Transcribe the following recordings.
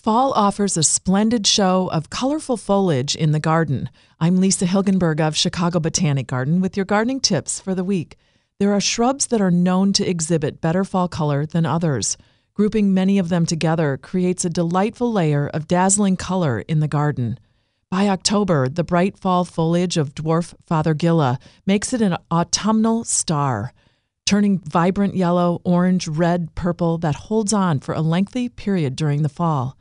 Fall offers a splendid show of colorful foliage in the garden. I'm Lisa Hilgenberg of Chicago Botanic Garden with your gardening tips for the week. There are shrubs that are known to exhibit better fall color than others. Grouping many of them together creates a delightful layer of dazzling color in the garden. By October, the bright fall foliage of dwarf fothergilla makes it an autumnal star, turning vibrant yellow, orange, red, purple that holds on for a lengthy period during the fall.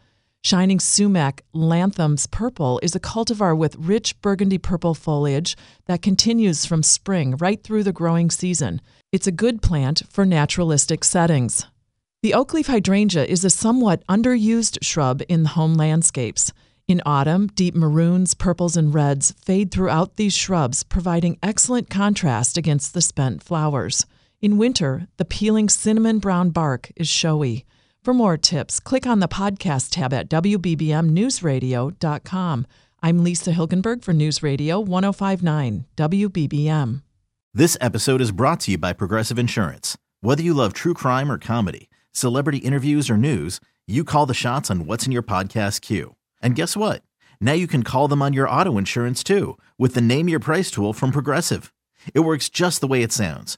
Shining sumac Lanham's purple is a cultivar with rich burgundy purple foliage that continues from spring right through the growing season. It's a good plant for naturalistic settings. The oakleaf hydrangea is a somewhat underused shrub in home landscapes. In autumn, deep maroons, purples, and reds fade throughout these shrubs, providing excellent contrast against the spent flowers. In winter, the peeling cinnamon brown bark is showy. For more tips, click on the podcast tab at WBBMNewsRadio.com. I'm Lisa Hilgenberg for News Radio 1059 WBBM. This episode is brought to you by Progressive Insurance. Whether you love true crime or comedy, celebrity interviews or news, you call the shots on what's in your podcast queue. And guess what? Now you can call them on your auto insurance too with the Name Your Price tool from Progressive. It works just the way it sounds.